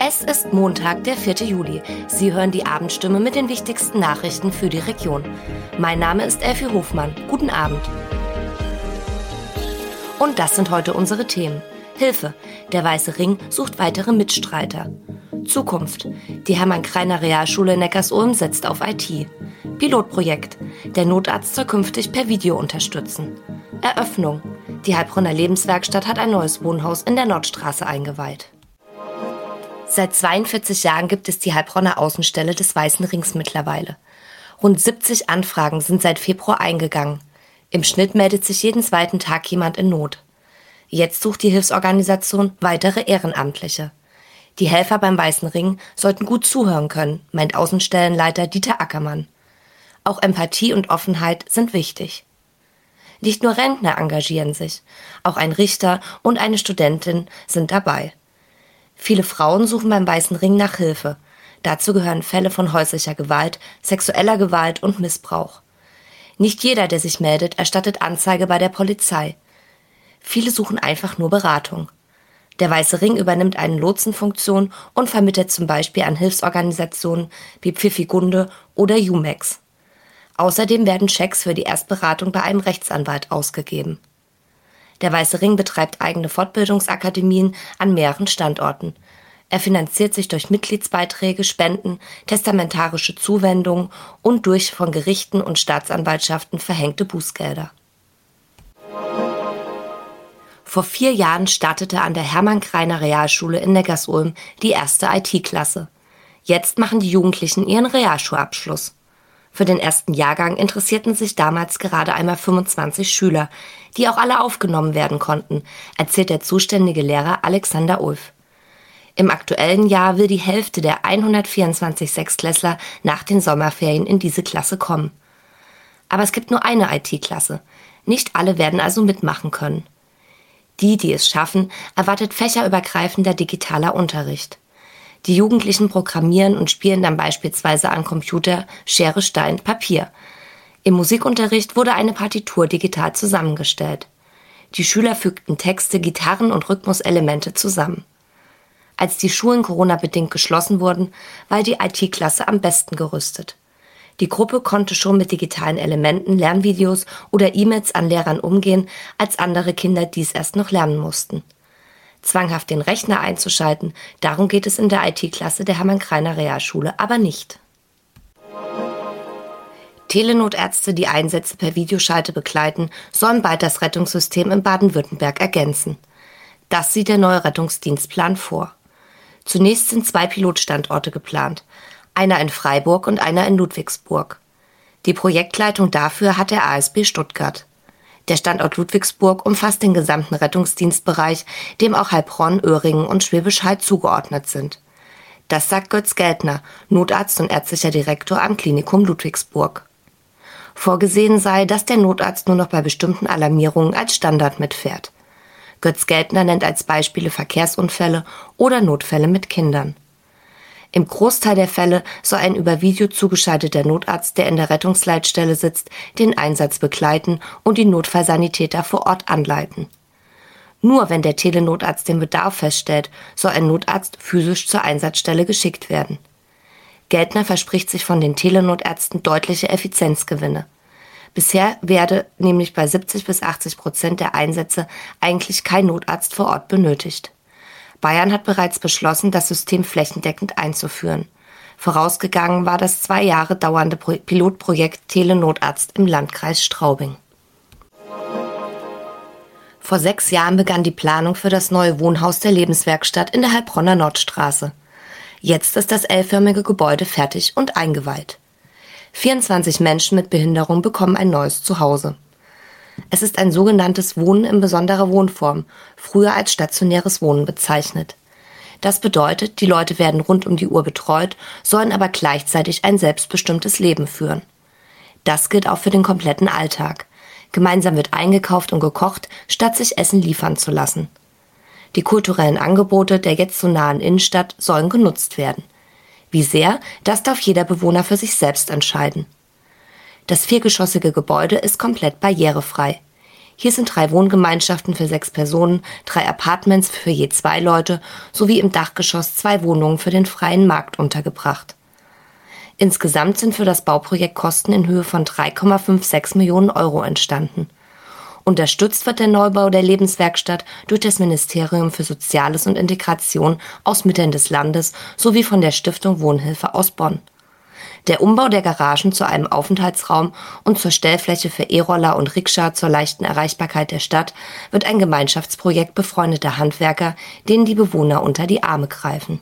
Es ist Montag, der 4. Juli. Sie hören die Abendstimme mit den wichtigsten Nachrichten für die Region. Mein Name ist Elfie Hofmann. Guten Abend. Und das sind heute unsere Themen. Hilfe. Der Weiße Ring sucht weitere Mitstreiter. Zukunft. Die Hermann-Kreiner Realschule Neckarsulm setzt auf IT. Pilotprojekt. Der Notarzt soll künftig per Video unterstützen. Eröffnung. Die Heilbronner Lebenswerkstatt hat ein neues Wohnhaus in der Nordstraße eingeweiht. Seit 42 Jahren gibt es die Heilbronner Außenstelle des Weißen Rings mittlerweile. Rund 70 Anfragen sind seit Februar eingegangen. Im Schnitt meldet sich jeden zweiten Tag jemand in Not. Jetzt sucht die Hilfsorganisation weitere Ehrenamtliche. Die Helfer beim Weißen Ring sollten gut zuhören können, meint Außenstellenleiter Dieter Ackermann. Auch Empathie und Offenheit sind wichtig. Nicht nur Rentner engagieren sich, auch ein Richter und eine Studentin sind dabei. Viele Frauen suchen beim Weißen Ring nach Hilfe. Dazu gehören Fälle von häuslicher Gewalt, sexueller Gewalt und Missbrauch. Nicht jeder, der sich meldet, erstattet Anzeige bei der Polizei. Viele suchen einfach nur Beratung. Der Weiße Ring übernimmt eine Lotsenfunktion und vermittelt zum Beispiel an Hilfsorganisationen wie Pfiffigunde oder Jumex. Außerdem werden Schecks für die Erstberatung bei einem Rechtsanwalt ausgegeben. Der Weiße Ring betreibt eigene Fortbildungsakademien an mehreren Standorten. Er finanziert sich durch Mitgliedsbeiträge, Spenden, testamentarische Zuwendungen und durch von Gerichten und Staatsanwaltschaften verhängte Bußgelder. Vor vier Jahren startete an der Hermann-Kreiner Realschule in Neckarsulm die erste IT-Klasse. Jetzt machen die Jugendlichen ihren Realschulabschluss. Für den ersten Jahrgang interessierten sich damals gerade einmal 25 Schüler, die auch alle aufgenommen werden konnten, erzählt der zuständige Lehrer Alexander Ulf. Im aktuellen Jahr will die Hälfte der 124 Sechsklässler nach den Sommerferien in diese Klasse kommen. Aber es gibt nur eine IT-Klasse. Nicht alle werden also mitmachen können. Die, die es schaffen, erwartet fächerübergreifender digitaler Unterricht. Die Jugendlichen programmieren und spielen dann beispielsweise an Computer Schere, Stein, Papier. Im Musikunterricht wurde eine Partitur digital zusammengestellt. Die Schüler fügten Texte, Gitarren und Rhythmuselemente zusammen. Als die Schulen Corona-bedingt geschlossen wurden, war die IT-Klasse am besten gerüstet. Die Gruppe konnte schon mit digitalen Elementen, Lernvideos oder E-Mails an Lehrern umgehen, als andere Kinder dies erst noch lernen mussten zwanghaft den Rechner einzuschalten. Darum geht es in der IT-Klasse der Hermann-Kreiner Realschule aber nicht. Telenotärzte, die Einsätze per Videoschalte begleiten, sollen bald das Rettungssystem in Baden-Württemberg ergänzen. Das sieht der neue Rettungsdienstplan vor. Zunächst sind zwei Pilotstandorte geplant, einer in Freiburg und einer in Ludwigsburg. Die Projektleitung dafür hat der ASB Stuttgart. Der Standort Ludwigsburg umfasst den gesamten Rettungsdienstbereich, dem auch Heilbronn, Öhringen und Schwäbisch Hall zugeordnet sind. Das sagt Götz Geltner, Notarzt und ärztlicher Direktor am Klinikum Ludwigsburg. Vorgesehen sei, dass der Notarzt nur noch bei bestimmten Alarmierungen als Standard mitfährt. Götz Geltner nennt als Beispiele Verkehrsunfälle oder Notfälle mit Kindern. Im Großteil der Fälle soll ein über Video zugeschalteter Notarzt, der in der Rettungsleitstelle sitzt, den Einsatz begleiten und die Notfallsanitäter vor Ort anleiten. Nur wenn der Telenotarzt den Bedarf feststellt, soll ein Notarzt physisch zur Einsatzstelle geschickt werden. Geldner verspricht sich von den Telenotärzten deutliche Effizienzgewinne. Bisher werde nämlich bei 70 bis 80 Prozent der Einsätze eigentlich kein Notarzt vor Ort benötigt. Bayern hat bereits beschlossen, das System flächendeckend einzuführen. Vorausgegangen war das zwei Jahre dauernde Pilotprojekt Telenotarzt im Landkreis Straubing. Vor sechs Jahren begann die Planung für das neue Wohnhaus der Lebenswerkstatt in der Heilbronner Nordstraße. Jetzt ist das L-förmige Gebäude fertig und eingeweiht. 24 Menschen mit Behinderung bekommen ein neues Zuhause. Es ist ein sogenanntes Wohnen in besonderer Wohnform, früher als stationäres Wohnen bezeichnet. Das bedeutet, die Leute werden rund um die Uhr betreut, sollen aber gleichzeitig ein selbstbestimmtes Leben führen. Das gilt auch für den kompletten Alltag. Gemeinsam wird eingekauft und gekocht, statt sich Essen liefern zu lassen. Die kulturellen Angebote der jetzt so nahen Innenstadt sollen genutzt werden. Wie sehr, das darf jeder Bewohner für sich selbst entscheiden. Das viergeschossige Gebäude ist komplett barrierefrei. Hier sind drei Wohngemeinschaften für sechs Personen, drei Apartments für je zwei Leute sowie im Dachgeschoss zwei Wohnungen für den freien Markt untergebracht. Insgesamt sind für das Bauprojekt Kosten in Höhe von 3,56 Millionen Euro entstanden. Unterstützt wird der Neubau der Lebenswerkstatt durch das Ministerium für Soziales und Integration aus Mitteln des Landes sowie von der Stiftung Wohnhilfe aus Bonn. Der Umbau der Garagen zu einem Aufenthaltsraum und zur Stellfläche für E-Roller und Rikscha zur leichten Erreichbarkeit der Stadt wird ein Gemeinschaftsprojekt befreundeter Handwerker, denen die Bewohner unter die Arme greifen.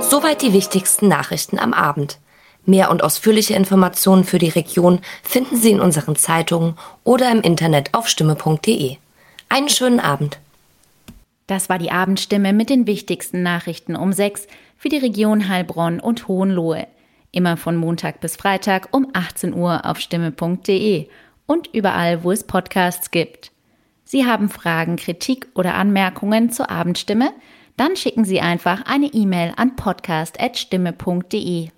Soweit die wichtigsten Nachrichten am Abend. Mehr und ausführliche Informationen für die Region finden Sie in unseren Zeitungen oder im Internet auf stimme.de. Einen schönen Abend. Das war die Abendstimme mit den wichtigsten Nachrichten um sechs für die Region Heilbronn und Hohenlohe. Immer von Montag bis Freitag um 18 Uhr auf stimme.de und überall, wo es Podcasts gibt. Sie haben Fragen, Kritik oder Anmerkungen zur Abendstimme? Dann schicken Sie einfach eine E-Mail an podcast.stimme.de